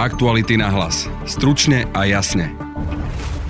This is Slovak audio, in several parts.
Aktuality na hlas. Stručne a jasne.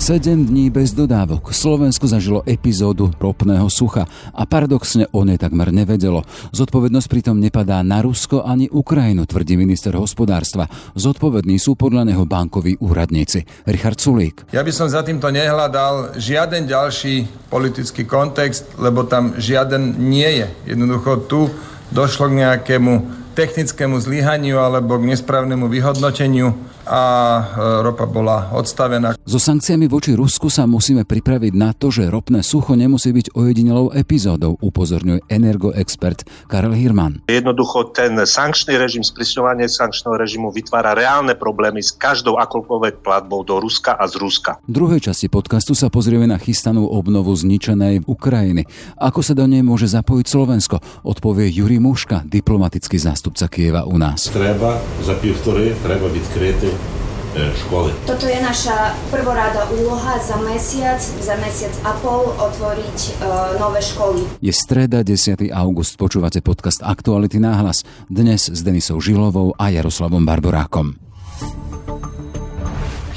7 dní bez dodávok. Slovensko zažilo epizódu ropného sucha a paradoxne o nej takmer nevedelo. Zodpovednosť pritom nepadá na Rusko ani Ukrajinu, tvrdí minister hospodárstva. Zodpovední sú podľa neho bankoví úradníci. Richard Sulík. Ja by som za týmto nehľadal žiaden ďalší politický kontext, lebo tam žiaden nie je. Jednoducho tu došlo k nejakému technickému zlyhaniu alebo k nesprávnemu vyhodnoteniu a e, ropa bola odstavená. So sankciami voči Rusku sa musíme pripraviť na to, že ropné sucho nemusí byť ojedinelou epizódou, upozorňuje energoexpert Karel Hirman. Jednoducho ten sankčný režim, sprísňovanie sankčného režimu vytvára reálne problémy s každou akokoľvek platbou do Ruska a z Ruska. V druhej časti podcastu sa pozrieme na chystanú obnovu zničenej Ukrajiny. Ako sa do nej môže zapojiť Slovensko, odpovie Juri Muška, diplomatický zástupca Kieva u nás. Treba za pivtory, treba byť krytý školy. Toto je naša prvoráda úloha za mesiac, za mesiac a pol otvoriť e, nové školy. Je streda 10. august, počúvate podcast Aktuality náhlas. Dnes s Denisou Žilovou a Jaroslavom Barborákom.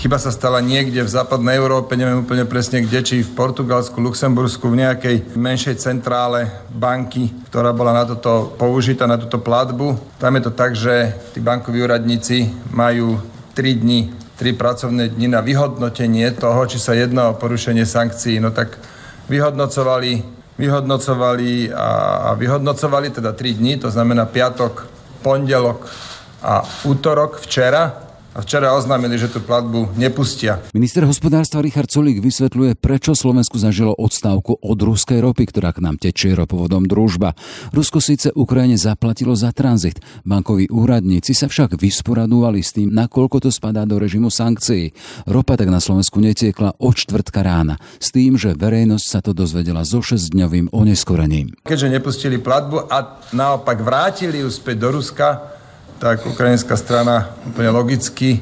Chyba sa stala niekde v západnej Európe, neviem úplne presne kde, či v Portugalsku, Luxembursku, v nejakej menšej centrále banky, ktorá bola na toto použitá, na túto platbu. Tam je to tak, že tí bankoví úradníci majú 3 dni, 3 pracovné dni na vyhodnotenie toho, či sa jedná o porušenie sankcií. No tak vyhodnocovali, vyhodnocovali a, a vyhodnocovali teda 3 dní, to znamená piatok, pondelok a útorok včera a včera oznámili, že tú platbu nepustia. Minister hospodárstva Richard Solík vysvetľuje, prečo Slovensku zažilo odstávku od ruskej ropy, ktorá k nám tečie ropovodom družba. Rusko síce Ukrajine zaplatilo za tranzit. Bankoví úradníci sa však vysporadúvali s tým, nakoľko to spadá do režimu sankcií. Ropa tak na Slovensku netiekla od čtvrtka rána, s tým, že verejnosť sa to dozvedela so 6-dňovým oneskorením. Keďže nepustili platbu a naopak vrátili ju späť do Ruska, tak ukrajinská strana úplne logicky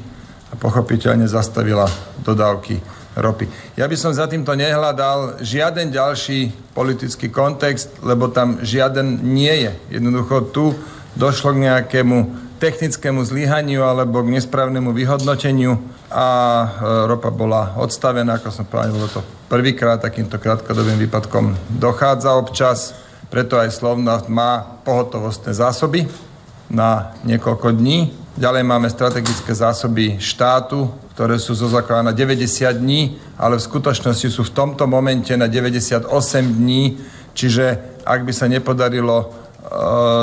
a pochopiteľne zastavila dodávky ropy. Ja by som za týmto nehľadal žiaden ďalší politický kontext, lebo tam žiaden nie je. Jednoducho tu došlo k nejakému technickému zlyhaniu alebo k nesprávnemu vyhodnoteniu a e, ropa bola odstavená, ako som povedal, bolo to prvýkrát takýmto krátkodobým výpadkom dochádza občas, preto aj Slovnaft má pohotovostné zásoby, na niekoľko dní. Ďalej máme strategické zásoby štátu, ktoré sú zo zákona na 90 dní, ale v skutočnosti sú v tomto momente na 98 dní, čiže ak by sa nepodarilo e,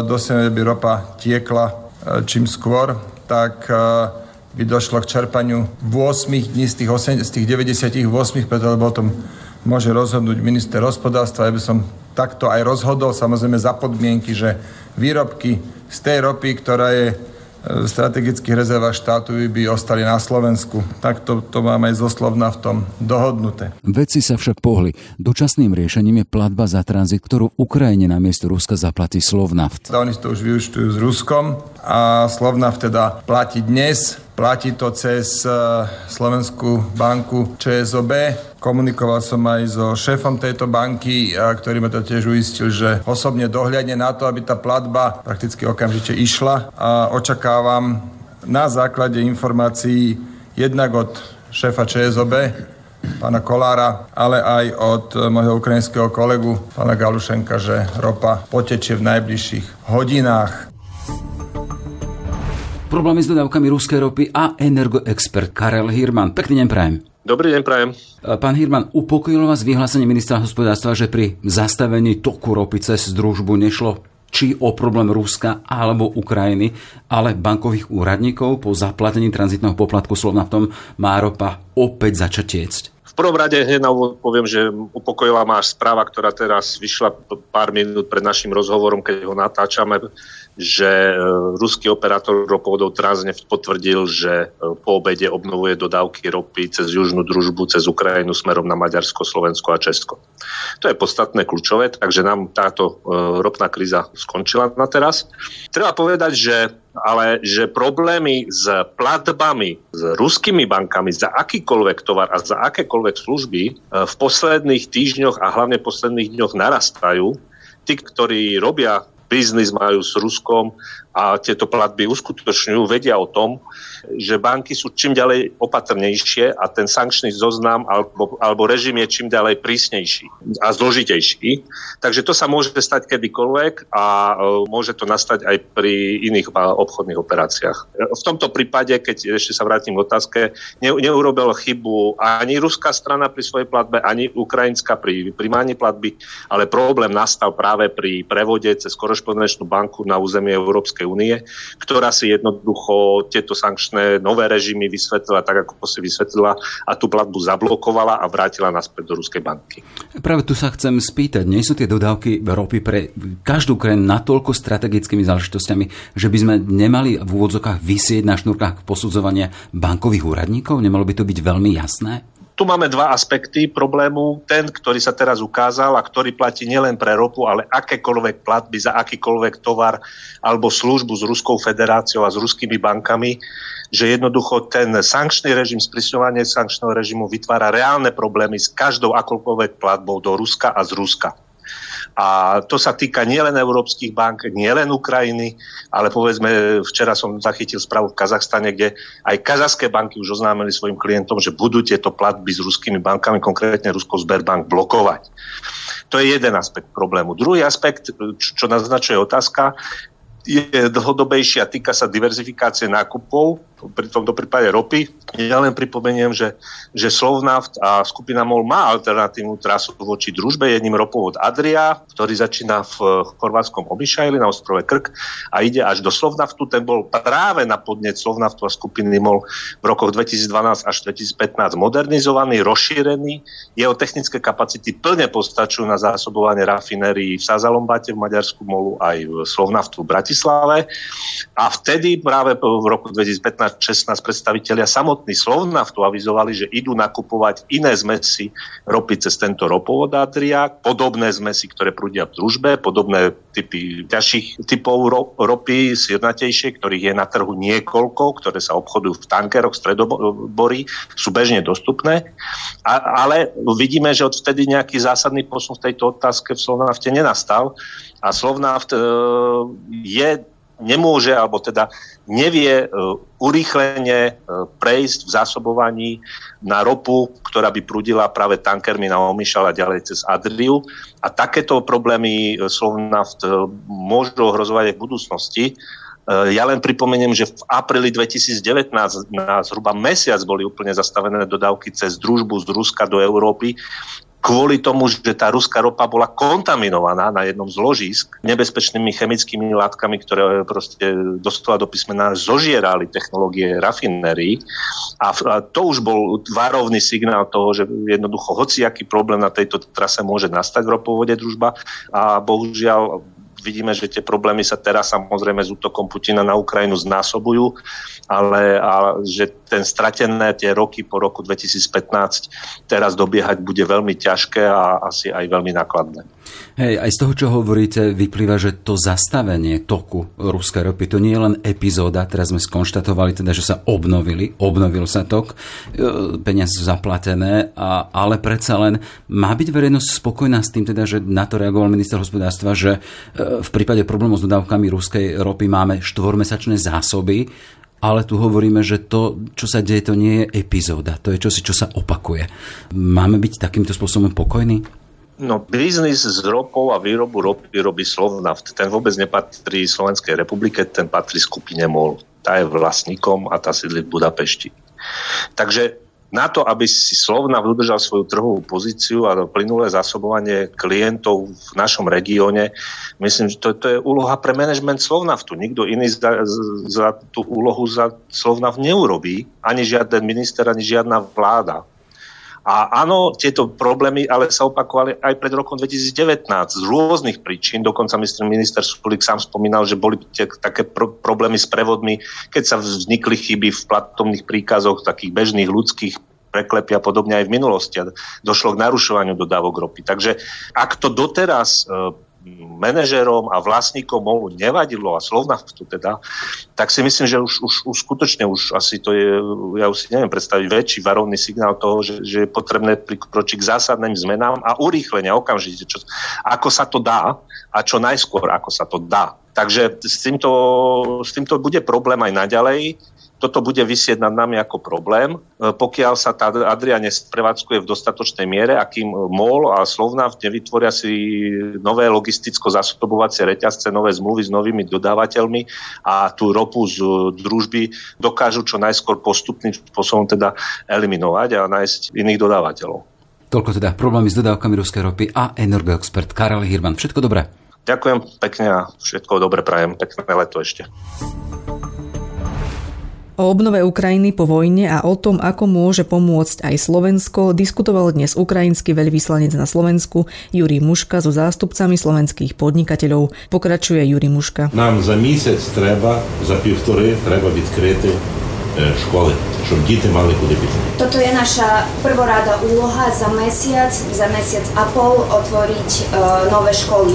dosiahnuť, by ropa tiekla e, čím skôr, tak e, by došlo k čerpaniu 8 dní z tých, 8, z tých 98, pretože o tom môže rozhodnúť minister hospodárstva. Ja by som takto aj rozhodol, samozrejme za podmienky, že výrobky z tej ropy, ktorá je v strategických rezervách štátu by ostali na Slovensku. Tak to, to máme aj zoslovna v tom dohodnuté. Veci sa však pohli. Dočasným riešením je platba za tranzit, ktorú Ukrajine na miesto Ruska zaplatí Slovnaft. Oni to už vyučtujú s Ruskom a Slovnaft teda platí dnes Platí to cez e, Slovenskú banku ČSOB. Komunikoval som aj so šéfom tejto banky, ktorý ma to tiež uistil, že osobne dohľadne na to, aby tá platba prakticky okamžite išla. A očakávam na základe informácií jednak od šéfa ČSOB, pána Kolára, ale aj od môjho ukrajinského kolegu, pána Galušenka, že ropa potečie v najbližších hodinách. Problémy s dodávkami ruskej ropy a energoexpert Karel Hirman. Pekný deň prajem. Dobrý deň prajem. Pán Hirman, upokojilo vás vyhlásenie ministra hospodárstva, že pri zastavení toku ropy cez družbu nešlo či o problém Ruska alebo Ukrajiny, ale bankových úradníkov po zaplatení tranzitného poplatku slovna v tom má ropa opäť začať tiecť. V prvom rade hneď na úvod poviem, že upokojila máš správa, ktorá teraz vyšla pár minút pred našim rozhovorom, keď ho natáčame že e, ruský operátor ropovodov Transneft potvrdil, že e, po obede obnovuje dodávky ropy cez južnú družbu, cez Ukrajinu smerom na Maďarsko, Slovensko a Česko. To je podstatné kľúčové, takže nám táto e, ropná kríza skončila na teraz. Treba povedať, že ale že problémy s platbami s ruskými bankami za akýkoľvek tovar a za akékoľvek služby v posledných týždňoch a hlavne posledných dňoch narastajú. Tí, ktorí robia biznis majú s Ruskom a tieto platby uskutočňujú, vedia o tom, že banky sú čím ďalej opatrnejšie a ten sankčný zoznam alebo, alebo režim je čím ďalej prísnejší a zložitejší. Takže to sa môže stať kedykoľvek a e, môže to nastať aj pri iných obchodných operáciách. V tomto prípade, keď ešte sa vrátim k otázke, ne, neurobil chybu ani ruská strana pri svojej platbe, ani ukrajinská pri primáni platby, ale problém nastal práve pri prevode cez korešpondenčnú banku na územie Európskej únie, ktorá si jednoducho tieto sankčné nové režimy vysvetlila tak, ako si vysvetlila a tú platbu zablokovala a vrátila naspäť do Ruskej banky. Práve tu sa chcem spýtať, nie sú tie dodávky ropy pre každú krajinu natoľko strategickými záležitostiami, že by sme nemali v úvodzokách vysieť na šnúrkach posudzovania bankových úradníkov? Nemalo by to byť veľmi jasné? Tu máme dva aspekty problému. Ten, ktorý sa teraz ukázal a ktorý platí nielen pre ropu, ale akékoľvek platby za akýkoľvek tovar alebo službu s Ruskou federáciou a s ruskými bankami, že jednoducho ten sankčný režim, sprísňovanie sankčného režimu vytvára reálne problémy s každou akoľkoľvek platbou do Ruska a z Ruska. A to sa týka nielen európskych bank, nielen Ukrajiny, ale povedzme, včera som zachytil správu v Kazachstane, kde aj kazaské banky už oznámili svojim klientom, že budú tieto platby s ruskými bankami, konkrétne Rusko Sberbank, blokovať. To je jeden aspekt problému. Druhý aspekt, čo naznačuje otázka, je dlhodobejší a týka sa diverzifikácie nákupov pri tomto prípade ropy. Ja len pripomeniem, že, že Slovnaft a skupina MOL má alternatívnu trasu voči družbe, jedným ropovod Adria, ktorý začína v chorvátskom Obyšajli na ostrove Krk a ide až do Slovnaftu. Ten bol práve na podnet Slovnaftu a skupiny MOL v rokoch 2012 až 2015 modernizovaný, rozšírený. Jeho technické kapacity plne postačujú na zásobovanie rafinérií v Sazalombate v Maďarsku MOLu aj v Slovnaftu v Bratislave. A vtedy práve v roku 2015 16 predstavitelia samotný Slovnaftu avizovali, že idú nakupovať iné zmesy ropy cez tento ropovod Adria, podobné zmesy, ktoré prúdia v družbe, podobné typy ťažších typov ropy, sirnatejšie, ktorých je na trhu niekoľko, ktoré sa obchodujú v tankeroch, stredobory, sú bežne dostupné. A, ale vidíme, že odvtedy nejaký zásadný posun v tejto otázke v Slovnafte nenastal. A Slovnaft e, je nemôže, alebo teda nevie e, urýchlenie e, prejsť v zásobovaní na ropu, ktorá by prudila práve tankermi na Omyšal a ďalej cez Adriu. A takéto problémy e, Slovnaft môžu ohrozovať aj v budúcnosti. Ja len pripomeniem, že v apríli 2019 na zhruba mesiac boli úplne zastavené dodávky cez družbu z Ruska do Európy kvôli tomu, že tá ruská ropa bola kontaminovaná na jednom z ložisk nebezpečnými chemickými látkami, ktoré proste doslova do písmena zožierali technológie rafinérií. A to už bol varovný signál toho, že jednoducho hociaký problém na tejto trase môže nastať v ropovode družba a bohužiaľ vidíme, že tie problémy sa teraz samozrejme s útokom Putina na Ukrajinu znásobujú, ale a, že ten stratené tie roky po roku 2015 teraz dobiehať bude veľmi ťažké a asi aj veľmi nákladné. Hej, aj z toho, čo hovoríte, vyplýva, že to zastavenie toku ruskej ropy, to nie je len epizóda, teraz sme skonštatovali teda, že sa obnovili, obnovil sa tok, e, peniaze sú zaplatené, a, ale predsa len má byť verejnosť spokojná s tým, teda, že na to reagoval minister hospodárstva, že e, v prípade problémov s dodávkami ruskej ropy máme štvormesačné zásoby, ale tu hovoríme, že to, čo sa deje, to nie je epizóda, to je čosi, čo sa opakuje. Máme byť takýmto spôsobom pokojní? No, biznis s ropou a výrobu ropy robí Slovnaft. Ten vôbec nepatrí Slovenskej republike, ten patrí skupine MOL. Tá je vlastníkom a tá sídli v Budapešti. Takže na to, aby si Slovnaft udržal svoju trhovú pozíciu a plynulé zásobovanie klientov v našom regióne, myslím, že to, to je úloha pre management Slovnaftu. Nikto iný za, za tú úlohu za Slovnaft neurobí, ani žiaden minister, ani žiadna vláda. A áno, tieto problémy ale sa opakovali aj pred rokom 2019 z rôznych príčin. Dokonca myslím, minister Sulik sám spomínal, že boli tie, také pro, problémy s prevodmi, keď sa vznikli chyby v platobných príkazoch takých bežných ľudských preklepia podobne aj v minulosti a došlo k narušovaniu dodávok ropy. Takže ak to doteraz e, manažerom a vlastníkom MOLu nevadilo a Slovnaftu teda, tak si myslím, že už, už, už skutočne už asi to je, ja už si neviem predstaviť väčší varovný signál toho, že, že je potrebné prikročiť k zásadným zmenám a urýchlenia okamžite, čo, ako sa to dá a čo najskôr, ako sa to dá. Takže s týmto, s týmto bude problém aj naďalej toto bude vysieť nad nami ako problém, e, pokiaľ sa tá Adria nesprevádzkuje v dostatočnej miere, akým MOL a Slovna nevytvoria si nové logisticko-zásobovacie reťazce, nové zmluvy s novými dodávateľmi a tú ropu z družby dokážu čo najskôr postupným spôsobom teda eliminovať a nájsť iných dodávateľov. Toľko teda problémy s dodávkami ruskej ropy a energoexpert Karel Hirman. Všetko dobré. Ďakujem pekne a všetko dobre prajem. Pekné leto ešte. O obnove Ukrajiny po vojne a o tom, ako môže pomôcť aj Slovensko, diskutoval dnes ukrajinský veľvyslanec na Slovensku Juri Muška so zástupcami slovenských podnikateľov. Pokračuje Juri Muška. Nám za місяць treba, za pівтори треба відкрити školy, щоб діти мали куди піти. Toto je naša prvoráda úloha za mesiac, za mesiac a pol otvoriť uh, nové školy.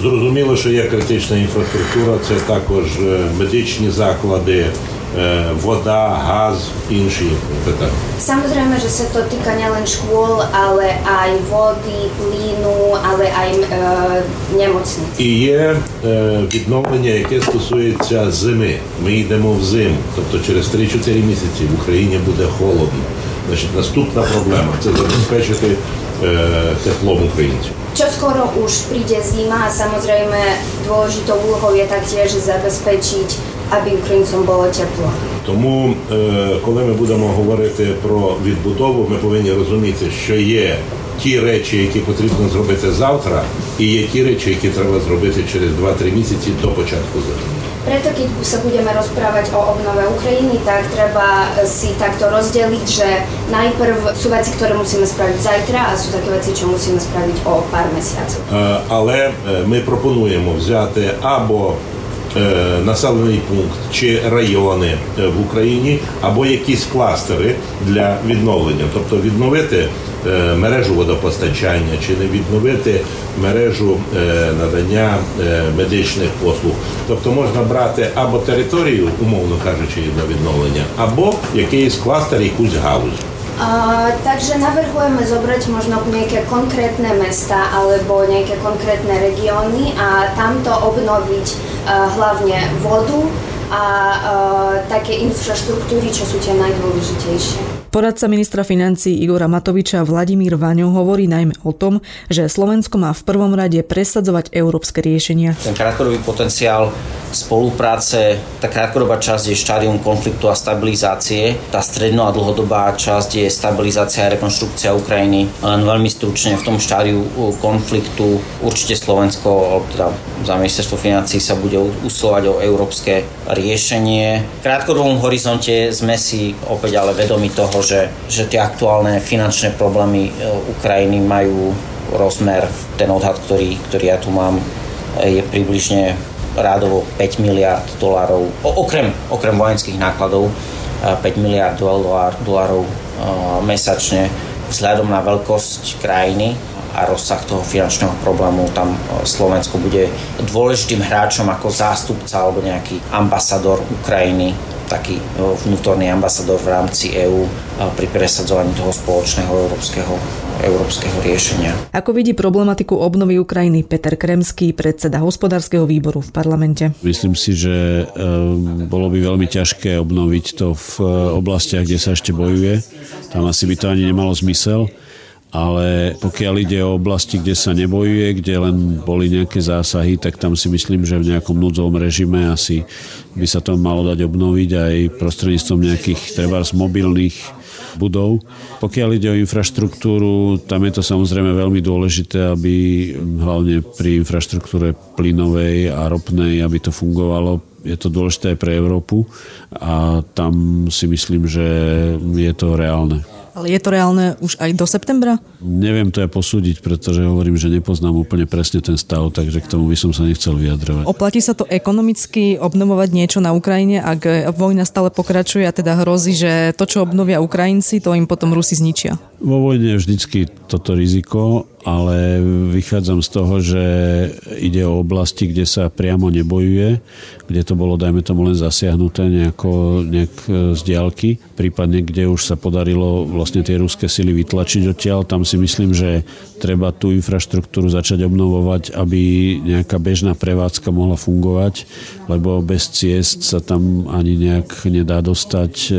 Зрозуміло, що є критична інфраструктура, це також медичні заклади, voda, gaz, інші питання. Samozrejme, že sa to týka nielen škôl, ale aj vody, plynu, ale aj e, nemocnic. І є е, відновлення, яке стосується зими. Ми йдемо в зиму, тобто через 3-4 місяці в Україні буде холодно. Значить, наступна проблема це забезпечити е, теплом українців. Čo skoro už príde zima a samozrejme dôležitou úlohou je taktiež zabezpečiť аби українцям було тепло. Тому, коли ми будемо говорити про відбудову, ми повинні розуміти, що є ті речі, які потрібно зробити завтра, і є ті речі, які треба зробити через 2-3 місяці до початку зими. Preto keď sa budeme rozprávať o obnove Ukrajiny, tak treba si takto rozdeliť, že najprv sú veci, ktoré musíme spraviť zajtra a sú také veci, čo musíme spraviť o pár mesiacov. Але ми пропонуємо взяти або Е, населений пункт чи райони е, в Україні, або якісь кластери для відновлення, тобто відновити е, мережу водопостачання, чи не відновити мережу надання медичних послуг. Тобто можна брати або територію, умовно кажучи, для відновлення, або якийсь кластер, якусь галузь. Uh, takže navrhujeme zobrať možno nejaké konkrétne mesta alebo nejaké konkrétne regióny a tamto obnoviť uh, hlavne vodu a uh, také infraštruktúry, čo sú tie najdôležitejšie. Poradca ministra financí Igora Matoviča Vladimír Vaňo hovorí najmä o tom, že Slovensko má v prvom rade presadzovať európske riešenia. Ten krátkodobý potenciál spolupráce, tá krátkodobá časť je štádium konfliktu a stabilizácie, tá stredno a dlhodobá časť je stabilizácia a rekonštrukcia Ukrajiny. Len veľmi stručne v tom štádiu konfliktu určite Slovensko, teda za ministerstvo financí sa bude usilovať o európske riešenie. V krátkodobom horizonte sme si opäť ale vedomi toho, že, že tie aktuálne finančné problémy e, Ukrajiny majú rozmer, ten odhad, ktorý, ktorý ja tu mám, e, je približne rádovo 5 miliard dolárov, okrem, okrem vojenských nákladov, 5 e, miliard dolárov mesačne. Vzhľadom na veľkosť krajiny a rozsah toho finančného problému tam Slovensko bude dôležitým hráčom ako zástupca alebo nejaký ambasador Ukrajiny taký vnútorný ambasador v rámci EÚ pri presadzovaní toho spoločného európskeho európskeho riešenia. Ako vidí problematiku obnovy Ukrajiny Peter Kremský, predseda hospodárskeho výboru v parlamente? Myslím si, že bolo by veľmi ťažké obnoviť to v e, oblastiach, kde sa ešte bojuje. Tam asi by to ani nemalo zmysel ale pokiaľ ide o oblasti, kde sa nebojuje, kde len boli nejaké zásahy, tak tam si myslím, že v nejakom núdzovom režime asi by sa to malo dať obnoviť aj prostredníctvom nejakých trebárs mobilných budov. Pokiaľ ide o infraštruktúru, tam je to samozrejme veľmi dôležité, aby hlavne pri infraštruktúre plynovej a ropnej, aby to fungovalo. Je to dôležité aj pre Európu a tam si myslím, že je to reálne. Ale je to reálne už aj do septembra? Neviem to aj posúdiť, pretože hovorím, že nepoznám úplne presne ten stav, takže k tomu by som sa nechcel vyjadrovať. Oplatí sa to ekonomicky obnovovať niečo na Ukrajine, ak vojna stále pokračuje a teda hrozí, že to, čo obnovia Ukrajinci, to im potom Rusi zničia? Vo vojne je vždycky toto riziko, ale vychádzam z toho, že ide o oblasti, kde sa priamo nebojuje, kde to bolo, dajme tomu, len zasiahnuté nejako, nejak e, z diálky, prípadne kde už sa podarilo vlastne tie ruské sily vytlačiť odtiaľ. Tam si myslím, že treba tú infraštruktúru začať obnovovať, aby nejaká bežná prevádzka mohla fungovať, lebo bez ciest sa tam ani nejak nedá dostať e,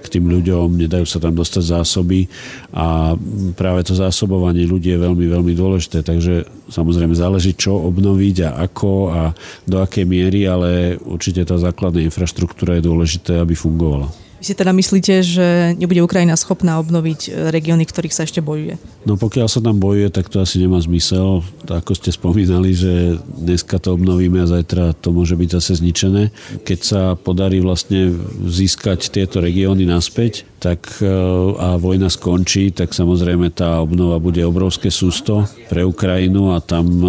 k tým ľuďom, nedajú sa tam dostať zásoby a práve to zásobovanie ľudí je veľmi, veľmi dôležité, takže samozrejme záleží, čo obnoviť a ako a do akej miery, ale určite tá základná infraštruktúra je dôležité, aby fungovala. Vy si teda myslíte, že nebude Ukrajina schopná obnoviť e, regióny, v ktorých sa ešte bojuje? No pokiaľ sa tam bojuje, tak to asi nemá zmysel. Ako ste spomínali, že dneska to obnovíme a zajtra to môže byť zase zničené. Keď sa podarí vlastne získať tieto regióny naspäť, tak e, a vojna skončí, tak samozrejme tá obnova bude obrovské sústo pre Ukrajinu a tam e,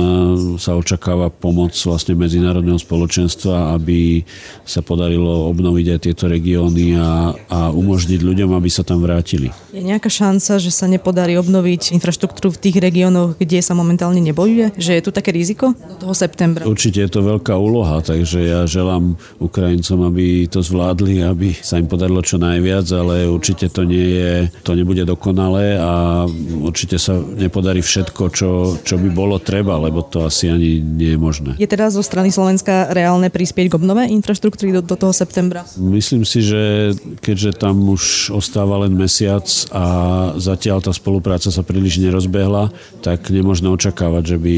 sa očakáva pomoc vlastne medzinárodného spoločenstva, aby sa podarilo obnoviť aj tieto regióny a, a umožniť ľuďom, aby sa tam vrátili. Je nejaká šanca, že sa nepodarí obnoviť infraštruktúru v tých regiónoch, kde sa momentálne nebojuje? Že je tu také riziko do toho septembra? Určite je to veľká úloha, takže ja želám Ukrajincom, aby to zvládli, aby sa im podarilo čo najviac, ale určite to nie je, to nebude dokonalé a určite sa nepodarí všetko, čo, čo by bolo treba, lebo to asi ani nie je možné. Je teda zo strany Slovenska reálne prispieť k obnove infraštruktúry do, do toho septembra? Myslím si, že keďže tam už ostáva len mesiac a zatiaľ tá spolupráca sa príliš nerozbehla, tak nemôžno očakávať, že by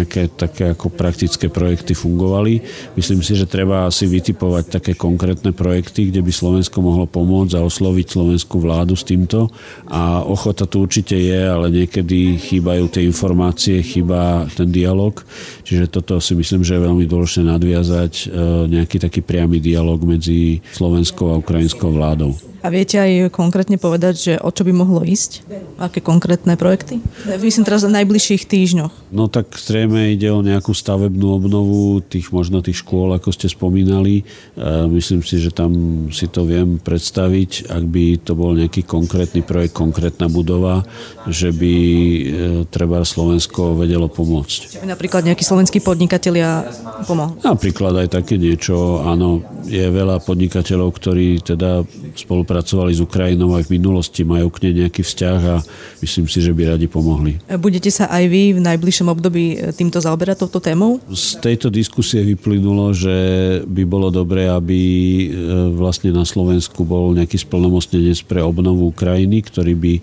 nejaké také ako praktické projekty fungovali. Myslím si, že treba asi vytipovať také konkrétne projekty, kde by Slovensko mohlo pomôcť a osloviť osloviť slovenskú vládu s týmto a ochota tu určite je, ale niekedy chýbajú tie informácie, chýba ten dialog, čiže toto si myslím, že je veľmi dôležité nadviazať e, nejaký taký priamy dialog medzi slovenskou a ukrajinskou vládou. A viete aj konkrétne povedať, že o čo by mohlo ísť? Aké konkrétne projekty? Myslím teraz v najbližších týždňoch. No tak zrejme ide o nejakú stavebnú obnovu tých možno tých škôl, ako ste spomínali. E, myslím si, že tam si to viem predstaviť, ak by to bol nejaký konkrétny projekt, konkrétna budova, že by e, treba Slovensko vedelo pomôcť. Napríklad nejakí slovenskí podnikatelia pomohli? Napríklad aj také niečo, áno. Je veľa podnikateľov, ktorí teda spolupracujú spolupracovali s Ukrajinou aj v minulosti, majú k nej nejaký vzťah a myslím si, že by radi pomohli. Budete sa aj vy v najbližšom období e, týmto zaoberať touto témou? Z tejto diskusie vyplynulo, že by bolo dobré, aby e, vlastne na Slovensku bol nejaký splnomocnenec pre obnovu Ukrajiny, ktorý by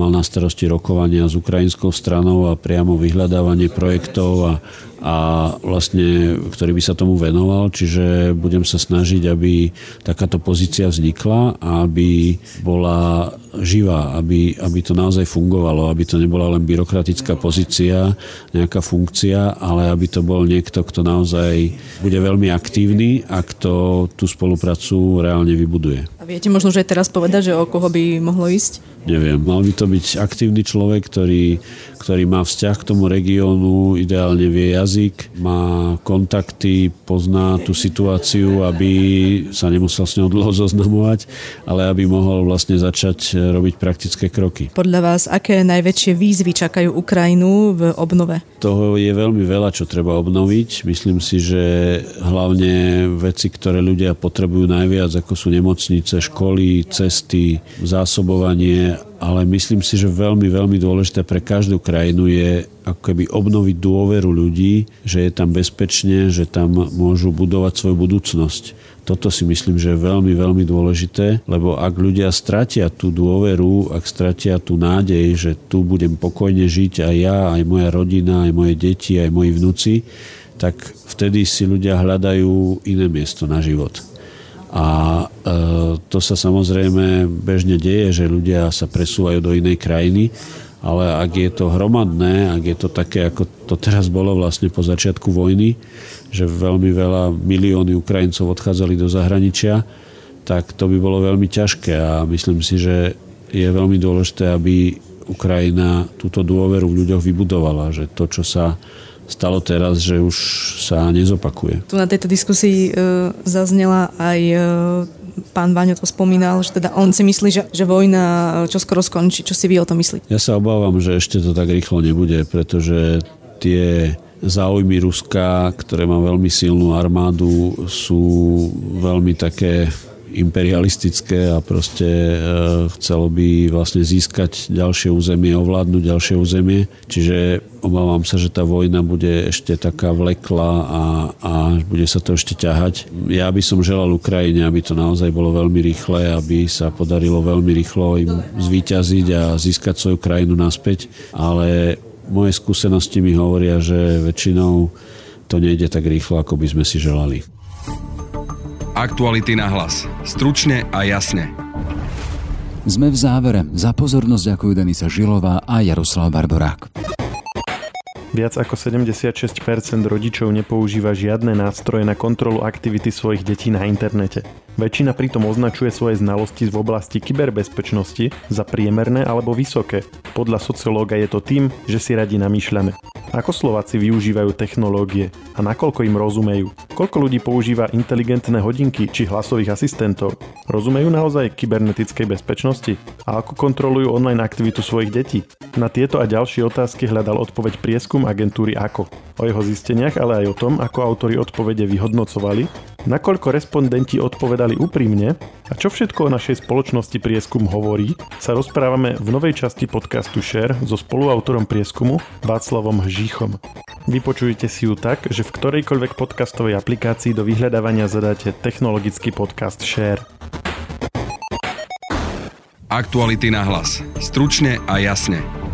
mal na starosti rokovania s ukrajinskou stranou a priamo vyhľadávanie projektov a a vlastne, ktorý by sa tomu venoval, čiže budem sa snažiť, aby takáto pozícia vznikla a aby bola živá, aby, aby to naozaj fungovalo, aby to nebola len byrokratická pozícia, nejaká funkcia, ale aby to bol niekto, kto naozaj bude veľmi aktívny a kto tú spoluprácu reálne vybuduje. A viete možno, že teraz povedať, že o koho by mohlo ísť? Neviem, mal by to byť aktívny človek, ktorý, ktorý má vzťah k tomu regiónu, ideálne vie jazyk, má kontakty, pozná tú situáciu, aby sa nemusel s ňou dlho zoznamovať, ale aby mohol vlastne začať robiť praktické kroky. Podľa vás, aké najväčšie výzvy čakajú Ukrajinu v obnove? Toho je veľmi veľa, čo treba obnoviť. Myslím si, že hlavne veci, ktoré ľudia potrebujú najviac, ako sú nemocnice, školy, cesty, zásobovanie, ale myslím si, že veľmi, veľmi dôležité pre každú krajinu je ako keby obnoviť dôveru ľudí, že je tam bezpečne, že tam môžu budovať svoju budúcnosť. Toto si myslím, že je veľmi, veľmi dôležité, lebo ak ľudia stratia tú dôveru, ak stratia tú nádej, že tu budem pokojne žiť aj ja, aj moja rodina, aj moje deti, aj moji vnúci, tak vtedy si ľudia hľadajú iné miesto na život. A e, to sa samozrejme bežne deje, že ľudia sa presúvajú do inej krajiny, ale ak je to hromadné, ak je to také, ako to teraz bolo vlastne po začiatku vojny, že veľmi veľa milióny Ukrajincov odchádzali do zahraničia, tak to by bolo veľmi ťažké. A myslím si, že je veľmi dôležité, aby Ukrajina túto dôveru v ľuďoch vybudovala, že to, čo sa stalo teraz, že už sa nezopakuje. Tu na tejto diskusii e, zaznela aj e, pán Váňo to spomínal, že teda on si myslí, že, že vojna e, čo skoro skončí. Čo si vy o tom myslíte? Ja sa obávam, že ešte to tak rýchlo nebude, pretože tie záujmy Ruska, ktoré má veľmi silnú armádu, sú veľmi také imperialistické a proste e, chcelo by vlastne získať ďalšie územie, ovládnuť ďalšie územie. Čiže obávam sa, že tá vojna bude ešte taká vlekla a, a bude sa to ešte ťahať. Ja by som želal Ukrajine, aby to naozaj bolo veľmi rýchle, aby sa podarilo veľmi rýchlo im zvíťaziť a získať svoju krajinu naspäť, ale moje skúsenosti mi hovoria, že väčšinou to nejde tak rýchlo, ako by sme si želali. Aktuality na hlas. Stručne a jasne. Sme v závere. Za pozornosť ďakujú Denisa Žilová a Jaroslav Barborák. Viac ako 76% rodičov nepoužíva žiadne nástroje na kontrolu aktivity svojich detí na internete. Väčšina pritom označuje svoje znalosti v oblasti kyberbezpečnosti za priemerné alebo vysoké. Podľa sociológa je to tým, že si radi namýšľame. Ako Slováci využívajú technológie a nakoľko im rozumejú? Koľko ľudí používa inteligentné hodinky či hlasových asistentov? Rozumejú naozaj kybernetickej bezpečnosti? A ako kontrolujú online aktivitu svojich detí? Na tieto a ďalšie otázky hľadal odpoveď prieskum agentúry AKO. O jeho zisteniach, ale aj o tom, ako autori odpovede vyhodnocovali, nakoľko respondenti odpovedali úprimne a čo všetko o našej spoločnosti prieskum hovorí, sa rozprávame v novej časti podcastu Share so spoluautorom prieskumu Václavom Žíchom. Vypočujte si ju tak, že v ktorejkoľvek podcastovej aplikácii do vyhľadávania zadáte technologický podcast Share. Aktuality na hlas. Stručne a jasne.